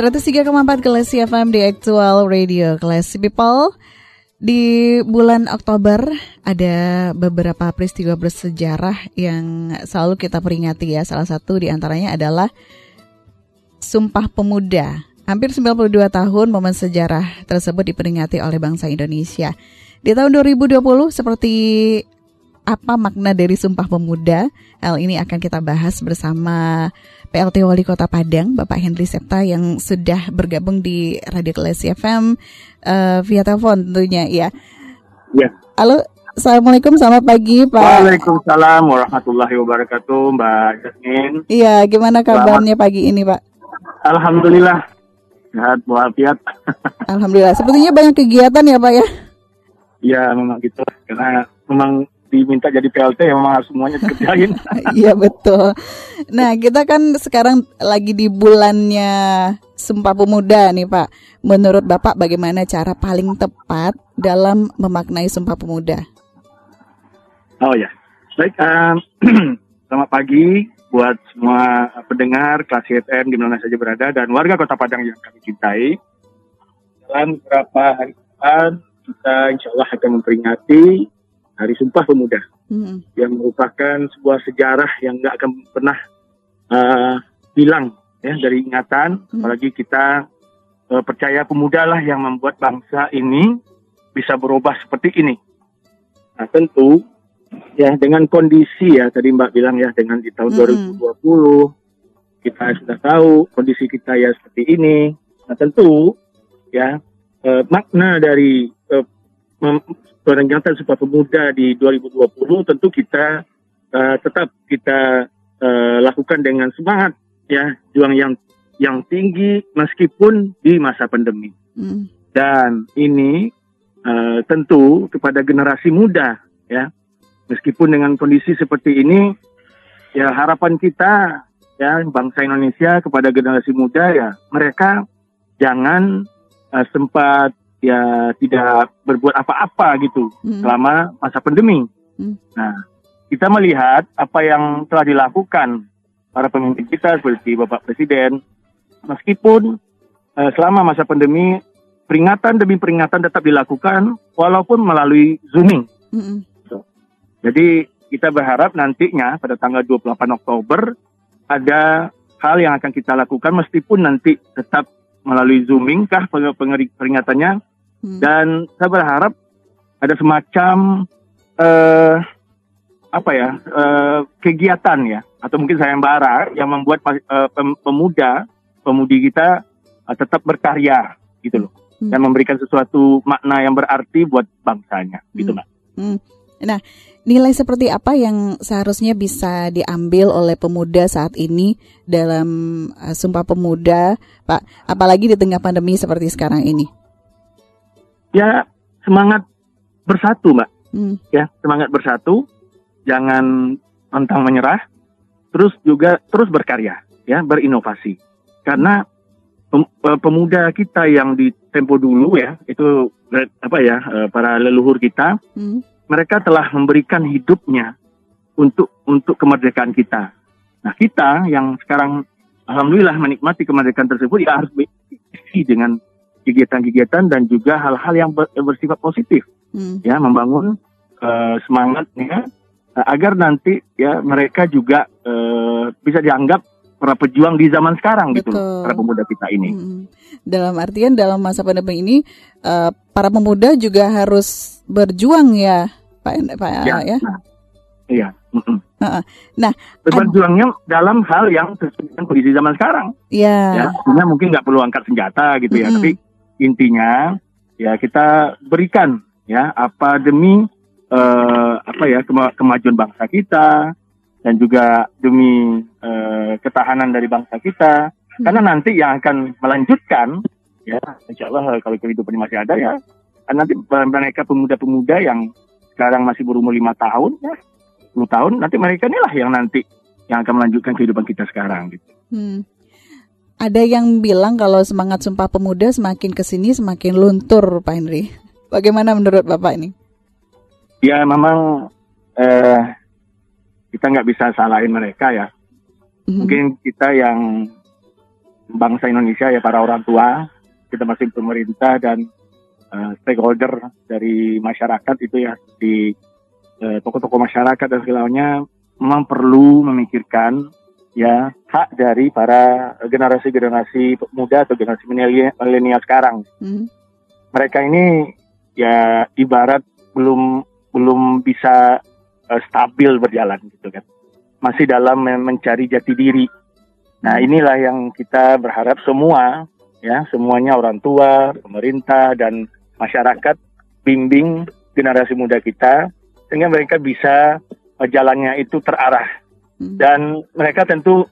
Empat Kelas FM di Actual Radio. Kelas People Di bulan Oktober ada beberapa peristiwa bersejarah yang selalu kita peringati ya. Salah satu di antaranya adalah Sumpah Pemuda. Hampir 92 tahun momen sejarah tersebut diperingati oleh bangsa Indonesia. Di tahun 2020 seperti apa makna dari Sumpah Pemuda? Hal ini akan kita bahas bersama PLT Wali Kota Padang, Bapak Henry Septa yang sudah bergabung di Radio Kelas FM uh, via telepon tentunya ya. Ya. Halo, Assalamualaikum, selamat pagi Pak. Waalaikumsalam warahmatullahi wabarakatuh Mbak Jasmine. Iya, gimana kabarnya selamat. pagi ini Pak? Alhamdulillah, sehat walafiat. Alhamdulillah, sepertinya banyak kegiatan ya Pak ya? Iya, memang gitu, karena memang diminta jadi PLT ya memang harus semuanya dikerjain. Iya betul. Nah kita kan sekarang lagi di bulannya Sumpah Pemuda nih Pak. Menurut Bapak bagaimana cara paling tepat dalam memaknai Sumpah Pemuda? Oh ya, baik. Um, selamat pagi buat semua pendengar kelas FM di mana saja berada dan warga Kota Padang yang kami cintai. Dalam beberapa hari depan kita insya Allah akan memperingati Hari Sumpah Pemuda hmm. yang merupakan sebuah sejarah yang nggak akan pernah uh, hilang ya dari ingatan, hmm. apalagi kita uh, percaya pemuda lah yang membuat bangsa ini bisa berubah seperti ini. Nah tentu ya dengan kondisi ya tadi Mbak bilang ya dengan di tahun hmm. 2020 kita sudah tahu kondisi kita ya seperti ini. Nah tentu ya uh, makna dari peringatan Sumpah Pemuda di 2020 tentu kita uh, tetap kita uh, lakukan dengan semangat ya juang yang yang tinggi meskipun di masa pandemi. Hmm. Dan ini uh, tentu kepada generasi muda ya. Meskipun dengan kondisi seperti ini ya harapan kita ya bangsa Indonesia kepada generasi muda ya mereka jangan uh, sempat ya tidak berbuat apa-apa gitu hmm. selama masa pandemi. Hmm. Nah, kita melihat apa yang telah dilakukan para pemimpin kita seperti Bapak Presiden, meskipun uh, selama masa pandemi peringatan demi peringatan tetap dilakukan walaupun melalui zooming. Hmm. So, jadi kita berharap nantinya pada tanggal 28 Oktober ada hal yang akan kita lakukan meskipun nanti tetap melalui zooming kah peringatannya Hmm. Dan saya berharap ada semacam uh, apa ya uh, kegiatan ya atau mungkin sayembara yang membuat uh, pemuda pemudi kita uh, tetap berkarya gitu loh hmm. dan memberikan sesuatu makna yang berarti buat bangsanya gitu mbak. Hmm. Nah, nilai seperti apa yang seharusnya bisa diambil oleh pemuda saat ini dalam uh, Sumpah Pemuda, Pak? Apalagi di tengah pandemi seperti sekarang ini ya semangat bersatu mbak. Hmm. ya semangat bersatu. Jangan pantang menyerah. Terus juga terus berkarya ya berinovasi. Karena eh, pemuda kita yang di tempo dulu ya itu apa ya eh, para leluhur kita hmm. mereka telah memberikan hidupnya untuk untuk kemerdekaan kita. Nah kita yang sekarang alhamdulillah menikmati kemerdekaan tersebut ya harus berisi dengan kegiatan-kegiatan dan juga hal-hal yang bersifat positif hmm. ya membangun uh, semangatnya uh, agar nanti ya mereka juga uh, bisa dianggap para pejuang di zaman sekarang gitu Betul. gitu para pemuda kita ini. Hmm. Dalam artian dalam masa pandemi ini uh, para pemuda juga harus berjuang ya Pak Pak ya. ya? Nah, iya. Mm -mm. Nah, berjuangnya dalam hal yang sesuai dengan kondisi zaman sekarang. Iya. Ya, mungkin nggak perlu angkat senjata gitu ya, mm -hmm. tapi intinya ya kita berikan ya apa demi uh, apa ya kema kemajuan bangsa kita dan juga demi uh, ketahanan dari bangsa kita. Hmm. Karena nanti yang akan melanjutkan, ya, insya Allah kalau kehidupan masih ada ya, nanti mereka pemuda-pemuda yang sekarang masih berumur lima tahun, ya, 10 tahun, nanti mereka inilah yang nanti yang akan melanjutkan kehidupan kita sekarang. Gitu. Hmm. Ada yang bilang kalau semangat Sumpah Pemuda semakin ke sini semakin luntur, Pak Henry. Bagaimana menurut Bapak ini? Ya, memang eh, kita nggak bisa salahin mereka ya. Mm-hmm. Mungkin kita yang bangsa Indonesia ya para orang tua, kita masih pemerintah dan uh, stakeholder dari masyarakat itu ya di uh, tokoh-tokoh masyarakat dan segalanya memang perlu memikirkan ya hak dari para generasi-generasi muda atau generasi milenial sekarang. Mm-hmm. Mereka ini ya ibarat belum belum bisa uh, stabil berjalan gitu kan. Masih dalam mencari jati diri. Nah, inilah yang kita berharap semua ya, semuanya orang tua, pemerintah dan masyarakat bimbing generasi muda kita sehingga mereka bisa uh, jalannya itu terarah. Hmm. Dan mereka tentu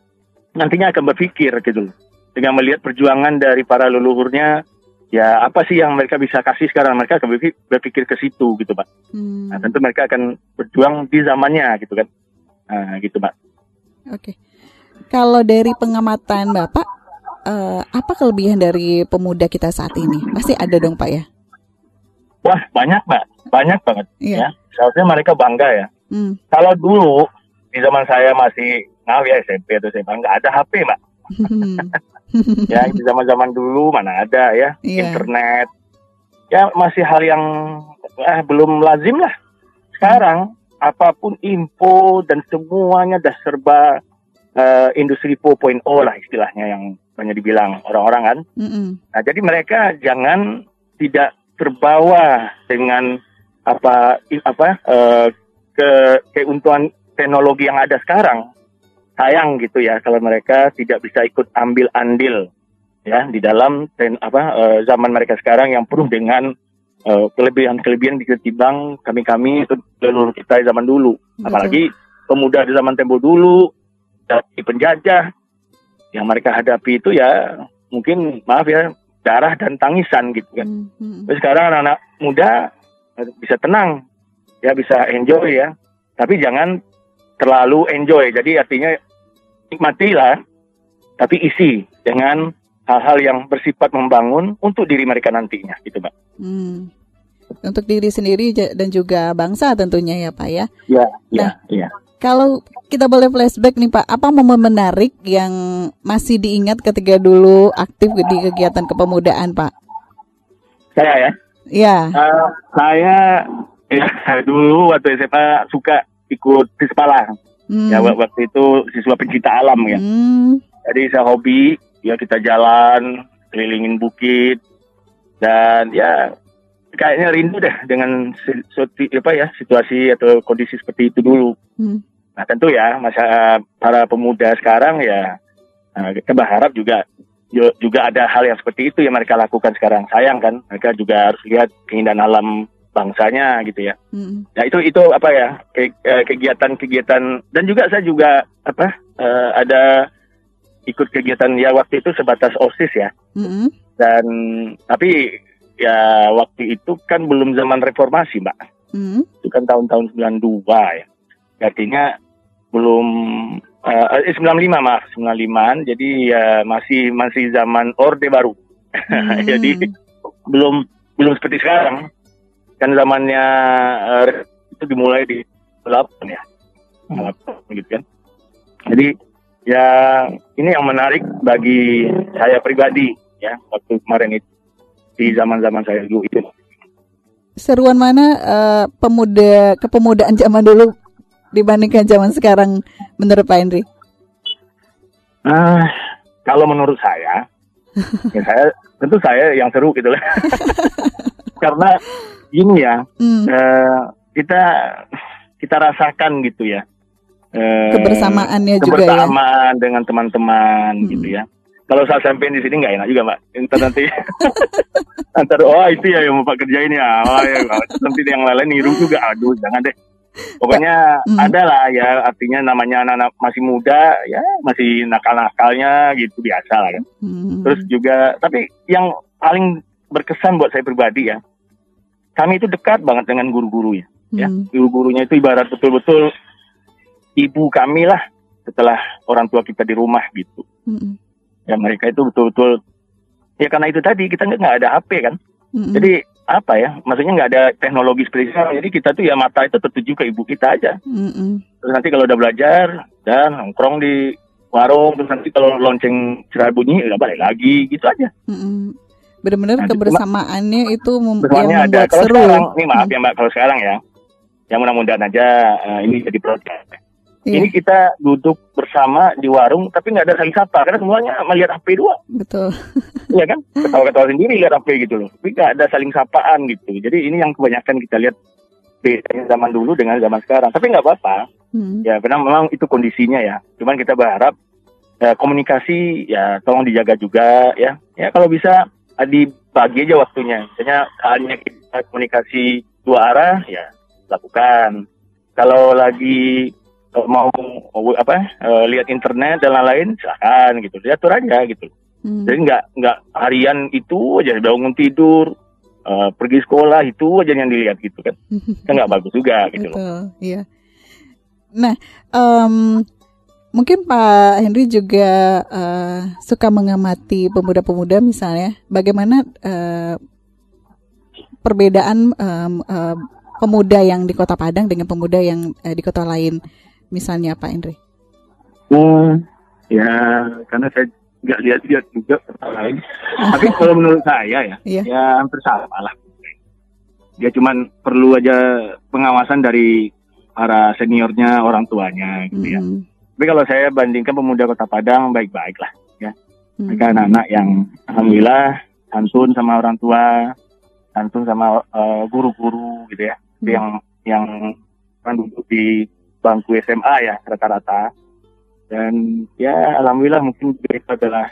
nantinya akan berpikir gitu dengan melihat perjuangan dari para leluhurnya ya apa sih yang mereka bisa kasih sekarang mereka akan berpikir, ke situ gitu pak hmm. nah, tentu mereka akan berjuang di zamannya gitu kan nah, gitu pak oke okay. kalau dari pengamatan bapak uh, apa kelebihan dari pemuda kita saat ini pasti ada dong pak ya wah banyak pak banyak banget yeah. ya seharusnya mereka bangga ya hmm. kalau dulu di zaman saya masih nah ya SMP atau SMA nggak ada HP pak ya di zaman zaman dulu mana ada ya yeah. internet. Ya masih hal yang eh, belum lazim lah. Sekarang apa pun info dan semuanya dah serba uh, industri 4.0 lah istilahnya yang banyak dibilang orang-orang kan. Mm -hmm. nah jadi mereka jangan tidak terbawa dengan apa apa uh, ke keuntungan teknologi yang ada sekarang sayang gitu ya kalau mereka tidak bisa ikut ambil andil ya di dalam ten, apa uh, zaman mereka sekarang yang penuh dengan uh, kelebihan-kelebihan ketimbang kami-kami leluhur kita zaman dulu. Betul. Apalagi pemuda di zaman tempo dulu dari penjajah yang mereka hadapi itu ya mungkin maaf ya darah dan tangisan gitu kan. Hmm, hmm. Tapi sekarang anak-anak muda bisa tenang ya bisa enjoy ya. Tapi jangan terlalu enjoy. Jadi artinya nikmatilah, tapi isi dengan hal-hal yang bersifat membangun untuk diri mereka nantinya, gitu, Mbak. Hmm. Untuk diri sendiri dan juga bangsa tentunya ya, Pak ya. Iya, iya, nah, iya. Kalau kita boleh flashback nih Pak, apa momen menarik yang masih diingat ketika dulu aktif di kegiatan kepemudaan Pak? Saya ya? Iya. Uh, saya ya, dulu waktu SMA suka ikut Tispalang. Hmm. Ya waktu itu siswa pencinta alam ya. Hmm. Jadi saya hobi ya kita jalan kelilingin bukit dan ya kayaknya rindu deh dengan apa ya situasi atau kondisi seperti itu dulu. Hmm. Nah tentu ya masa para pemuda sekarang ya nah, kita berharap juga juga ada hal yang seperti itu yang mereka lakukan sekarang. Sayang kan mereka juga harus lihat keindahan alam bangsanya gitu ya. Hmm. Ya itu itu apa ya eh, kegiatan-kegiatan dan juga saya juga apa uh, ada ikut kegiatan ya waktu itu sebatas osis ya. Hmm. Dan tapi ya waktu itu kan belum zaman reformasi mbak. Hmm. Itu kan tahun-tahun 92 ya. Artinya belum uh, eh 95 maaf 95 jadi ya masih masih zaman orde baru. Hmm. jadi belum belum seperti sekarang kan zamannya uh, itu dimulai di 8 ya. Hmm. gitu kan. Jadi ya ini yang menarik bagi saya pribadi ya waktu kemarin itu di zaman-zaman saya dulu itu. Seruan mana uh, pemuda kepemudaan zaman dulu dibandingkan zaman sekarang menurut Pak Henry? Uh, kalau menurut saya, ya saya tentu saya yang seru gitu lah. Karena gini ya, hmm. uh, kita kita rasakan gitu ya. Uh, kebersamaannya juga ya. Kebersamaan dengan teman-teman hmm. gitu ya. Kalau saya sampai di sini nggak enak juga, Mbak. Entar nanti antar oh itu ya yang mau Pak kerjain ya. Oh ya, nanti yang lain niru juga. Aduh, jangan deh. Pokoknya Hmm. ada lah ya artinya namanya anak-anak masih muda ya masih nakal-nakalnya gitu biasa lah kan. Hmm. Terus juga tapi yang paling berkesan buat saya pribadi ya. Kami itu dekat banget dengan guru-gurunya. ya. Hmm. Guru-gurunya itu ibarat betul-betul ibu kami lah setelah orang tua kita di rumah gitu. Hmm. Ya mereka itu betul-betul ya karena itu tadi kita nggak ada HP kan. Hmm. Jadi apa ya? Maksudnya nggak ada teknologi seperti sekarang. Jadi kita tuh ya mata itu tertuju ke ibu kita aja. Hmm. Terus nanti kalau udah belajar dan nongkrong di warung terus nanti kalau lonceng cerah bunyi ya balik lagi gitu aja. Hmm. Benar-benar Nah, cuma- kebersamaannya itu mem- yang ada. membuat Kalau seru. sekarang, ini maaf ya mbak, kalau sekarang ya, yang mudah-mudahan aja eh, ini jadi proyek. Iya, Ini kita duduk bersama di warung, tapi nggak ada saling sapa karena semuanya melihat HP dua, betul. ya kan? Ketawa-ketawa sendiri lihat HP gitu loh. Tapi nggak ada saling sapaan gitu. Jadi ini yang kebanyakan kita lihat bedanya zaman dulu dengan zaman sekarang. Tapi nggak apa-apa. Hmm. Ya, karena memang itu kondisinya ya. Cuman kita berharap eh, komunikasi ya tolong dijaga juga ya. Ya kalau bisa dibagi aja waktunya. Misalnya hanya kita komunikasi dua arah ya lakukan. Kalau lagi eh, mau apa eh, lihat internet dan lain-lain silakan gitu. Diatur aja gitu. Hmm. Jadi nggak nggak harian itu aja bangun tidur eh, pergi sekolah itu aja yang dilihat gitu kan. Kan nggak bagus juga gitu loh. Betul, iya. Nah, em, mungkin Pak Henry juga eh, suka mengamati pemuda-pemuda misalnya, bagaimana eh, perbedaan em, eh, pemuda yang di Kota Padang dengan pemuda yang eh, di kota lain, misalnya Pak Henry. Hmm, ya karena saya nggak lihat-lihat juga kota lain. Tapi kalau menurut saya ya, Iya. ya hampir sama lah. Dia cuman perlu aja pengawasan dari para seniornya, orang tuanya gitu ya. Tapi kalau saya bandingkan pemuda Kota Padang baik-baik lah. mm, Mereka anak-anak yang alhamdulillah santun sama orang tua, santun sama eh, guru-guru gitu ya. Hmm. Yang yang kan duduk di bangku SMA ya rata-rata. Dan ya alhamdulillah mungkin itu adalah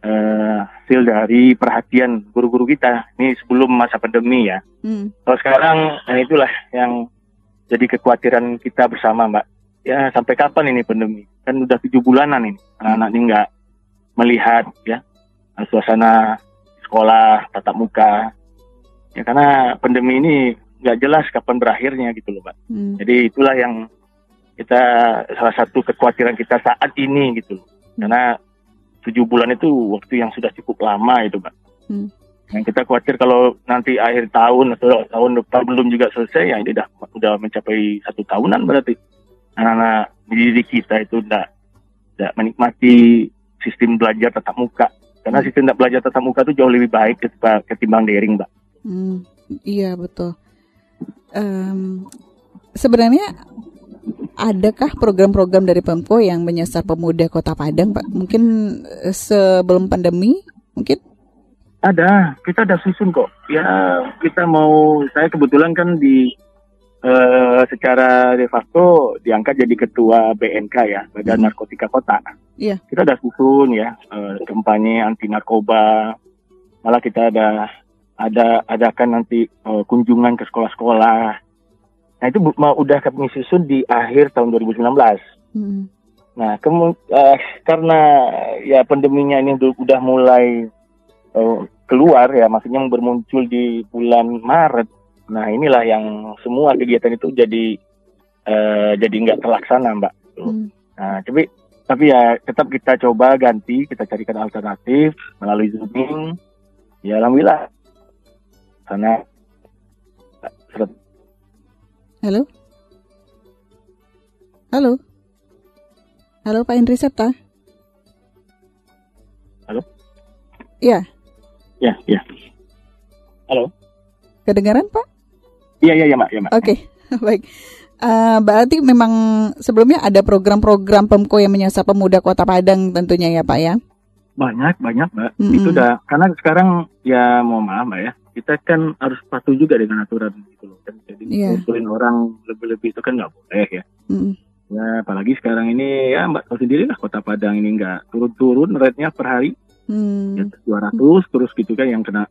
eh, hasil dari perhatian guru-guru kita. Ini sebelum masa pandemi ya. mm, Kalau sekarang nah itulah yang jadi kekhawatiran kita bersama Mbak. Ya sampai kapan ini pandemi? Kan udah tujuh bulanan ini. Anak-anak ini nggak melihat ya suasana sekolah tatap muka. Ya karena pandemi ini nggak jelas kapan berakhirnya gitu loh Mbak. mm, Jadi itulah yang kita salah satu kekhawatiran kita saat ini gitu loh. Karena tujuh bulan itu waktu yang sudah cukup lama itu Mbak. Hmm. Yang kita khawatir kalau nanti akhir tahun atau tahun depan belum juga selesai ya ini udah udah mencapai satu tahunan berarti anak-anak dididik kita itu udah tidak menikmati sistem belajar tatap muka karena Hmm. sistem belajar tatap muka itu jauh lebih baik ketimbang, ketimbang daring mbak. mm, iya betul. Em, sebenarnya adakah program-program dari Pemko yang menyasar pemuda Kota Padang, Pak? Mungkin eh, sebelum pandemi, mungkin? Ada, kita ada susun kok. Ya kita mau, saya kebetulan kan di eh, secara de facto diangkat jadi ketua BNK ya, Badan Hmm. Narkotika Kota. Iya. Kita ada susun ya, eh, kampanye anti narkoba. Malah kita ada ada adakan nanti eh, kunjungan ke sekolah-sekolah. Nah itu mau udah kami susun di akhir tahun 2019. Mm, Nah, kemu- eh, karena ya pandeminya ini udah- mulai eh, keluar ya, maksudnya bermuncul di bulan Maret. Nah, inilah yang semua kegiatan itu jadi eh, jadi nggak terlaksana, Mbak. mm, Nah, tapi tapi ya tetap kita coba ganti, kita carikan alternatif melalui zooming. Ya, alhamdulillah. Karena Halo? Halo? Halo Pak Indri Septa? Halo? Iya, ya, ya. kedengaran Pak? Iya, iya, ya, Mbak, ya, Mbak. Oke, baik. Eh, berarti memang sebelumnya ada program-program Pemko yang menyasar pemuda Kota Padang tentunya ya Pak ya? Banyak, banyak, Mbak. Mm-mm. Itu udah karena sekarang ya mau maaf, Mbak ya. Kita kan harus patuh juga dengan aturan gitu loh. Kan jadi Iya. ngumpulin orang lebih-lebih itu kan nggak boleh ya. Mm, Ya, apalagi sekarang ini ya Mbak tahu sendiri lah Kota Padang ini nggak turun-turun rate-nya per hari mm, ya 200 terus gitu kan yang kena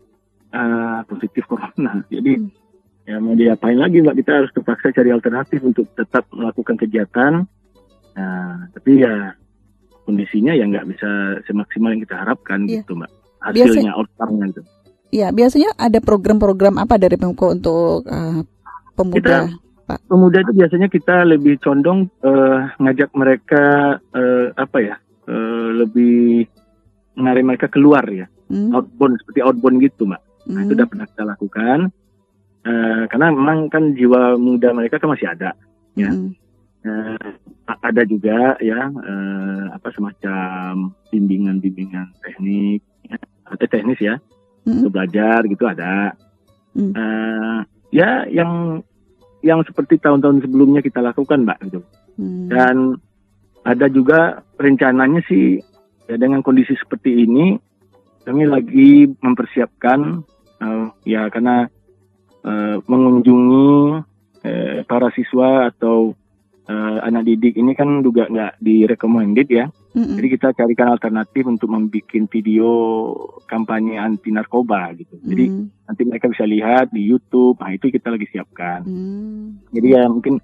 eh, positif corona. Jadi Hmm. Ya mau diapain lagi mbak? Kita harus terpaksa cari alternatif untuk tetap melakukan kegiatan. Nah tapi ya kondisinya ya nggak bisa semaksimal yang kita harapkan Iya. gitu mbak. Hasilnya outcome-nya itu. Ya, biasanya ada program-program apa dari Pemko untuk eh, pemuda? pemuda itu biasanya kita lebih condong eh, ngajak mereka eh, apa ya eh, lebih menarik mereka keluar ya. Hmm, outbound seperti outbound gitu mbak. Nah, itu hmm, udah pernah kita lakukan Eh, karena memang kan jiwa muda mereka kan masih ada ya. Eh, a- ada juga ya eh, apa semacam bimbingan-bimbingan teknik ya, eh, teknis ya hmm, untuk belajar gitu ada Hmm. Eh, ya yang yang seperti tahun-tahun sebelumnya kita lakukan mbak gitu hmm. dan ada juga rencananya sih ya dengan kondisi seperti ini kami lagi mempersiapkan eh, ya karena eh, mengunjungi eh, para siswa atau eh, anak didik ini kan juga nggak direkomended ya Mm-mm. jadi kita carikan alternatif untuk membuat video kampanye anti narkoba gitu jadi Hmm, nanti mereka bisa lihat di YouTube nah itu kita lagi siapkan hmm. jadi ya mungkin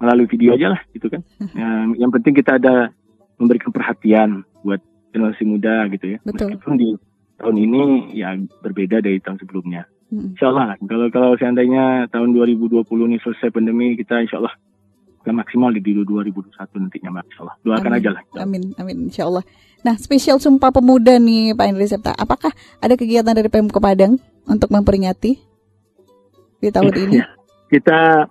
melalui video aja lah gitu kan. Ya, yang penting kita ada memberikan perhatian buat generasi muda gitu ya. Betul. Meskipun di tahun ini ya berbeda dari tahun sebelumnya. Insya Allah lah. Kalau kalau seandainya tahun 2020 ini selesai pandemi kita insya Allah akan maksimal di 2021 nantinya Mbak. Insya Allah. Doakan Amin. aja lah. Amin, amin, insya Allah. Nah, spesial Sumpah Pemuda nih Pak Indri Septa. Apakah ada kegiatan dari Pemko Padang untuk memperingati di tahun ini? Ya, kita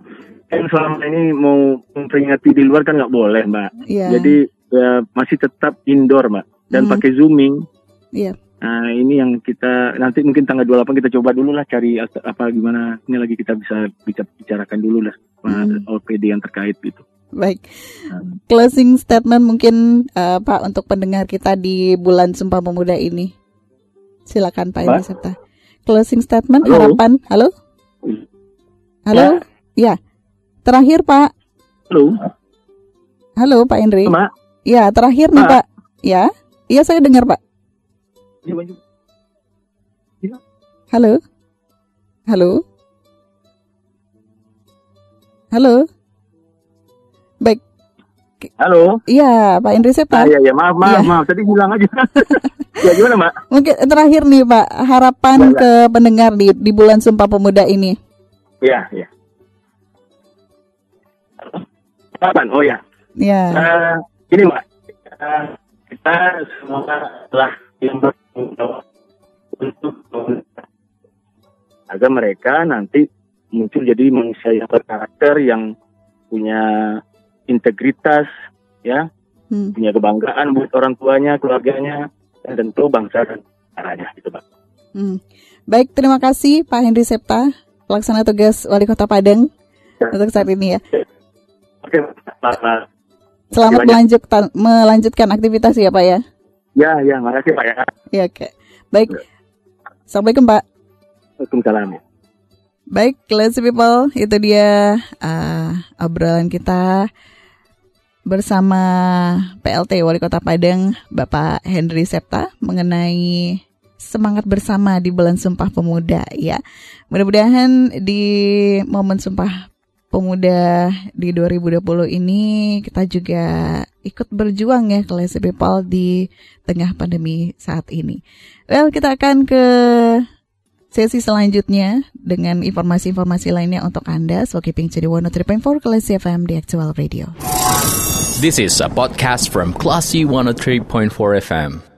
kan selama ini mau memperingati di luar kan nggak boleh Mbak. Iya. Jadi ya, masih tetap indoor mbak dan Hmm. pakai zooming. Iya. Nah ini yang kita nanti mungkin tanggal 28 kita coba dulu lah cari apa gimana ini lagi kita bisa bica- bicarakan dulu lah Hmm. OPD yang terkait gitu. Baik. Hmm. Closing statement mungkin eh, Pak untuk pendengar kita di bulan Sumpah Pemuda ini. Silakan Pak? Indri Septa. Closing statement Halo? harapan. Halo? Halo? Ya. Terakhir Pak. Halo, Halo Pak Indri. mbak. Ya, terakhir nih Pak. Pak. Ya. Iya saya dengar Pak. Halo? Halo? Halo? Baik. Halo. Iya, Pak Indri Septa. Ah, iya, iya, maaf, maaf, Iya. maaf. Tadi hilang aja. ya gimana mbak? Mungkin terakhir nih Pak, harapan Ya, ya. ke pendengar di di bulan Sumpah Pemuda ini. Iya, iya. Kapan? Oh ya. Ya. Eh, ini mbak, Eh, kita semua telah yang untuk agar mereka nanti muncul jadi manusia yang berkarakter yang punya integritas ya Hmm. punya kebanggaan buat orang tuanya keluarganya dan tentu bangsa dan negaranya gitu pak Hmm. Baik, terima kasih Pak Henry Septa, pelaksana tugas Wali Kota Padang untuk saat ini ya. oke. Selamat melanjutkan melanjutkan aktivitas ya Pak ya. Ya ya makasih pak ya Ya, oke. Baik. Assalamualaikum Pak. Waalaikumsalam ya. Baik, Classy People, itu dia uh, obrolan kita bersama PLT Wali Kota Padang, Bapak Henry Septa, mengenai semangat bersama di bulan Sumpah Pemuda ya. Mudah-mudahan di momen Sumpah Pemuda di 2020 ini kita juga ikut berjuang ya Classy People di tengah pandemi saat ini. Well, kita akan ke sesi selanjutnya dengan informasi-informasi lainnya untuk Anda. So keeping to the 103.4 Classy FM di Actual Radio. This is a podcast from Classy 103.4 FM.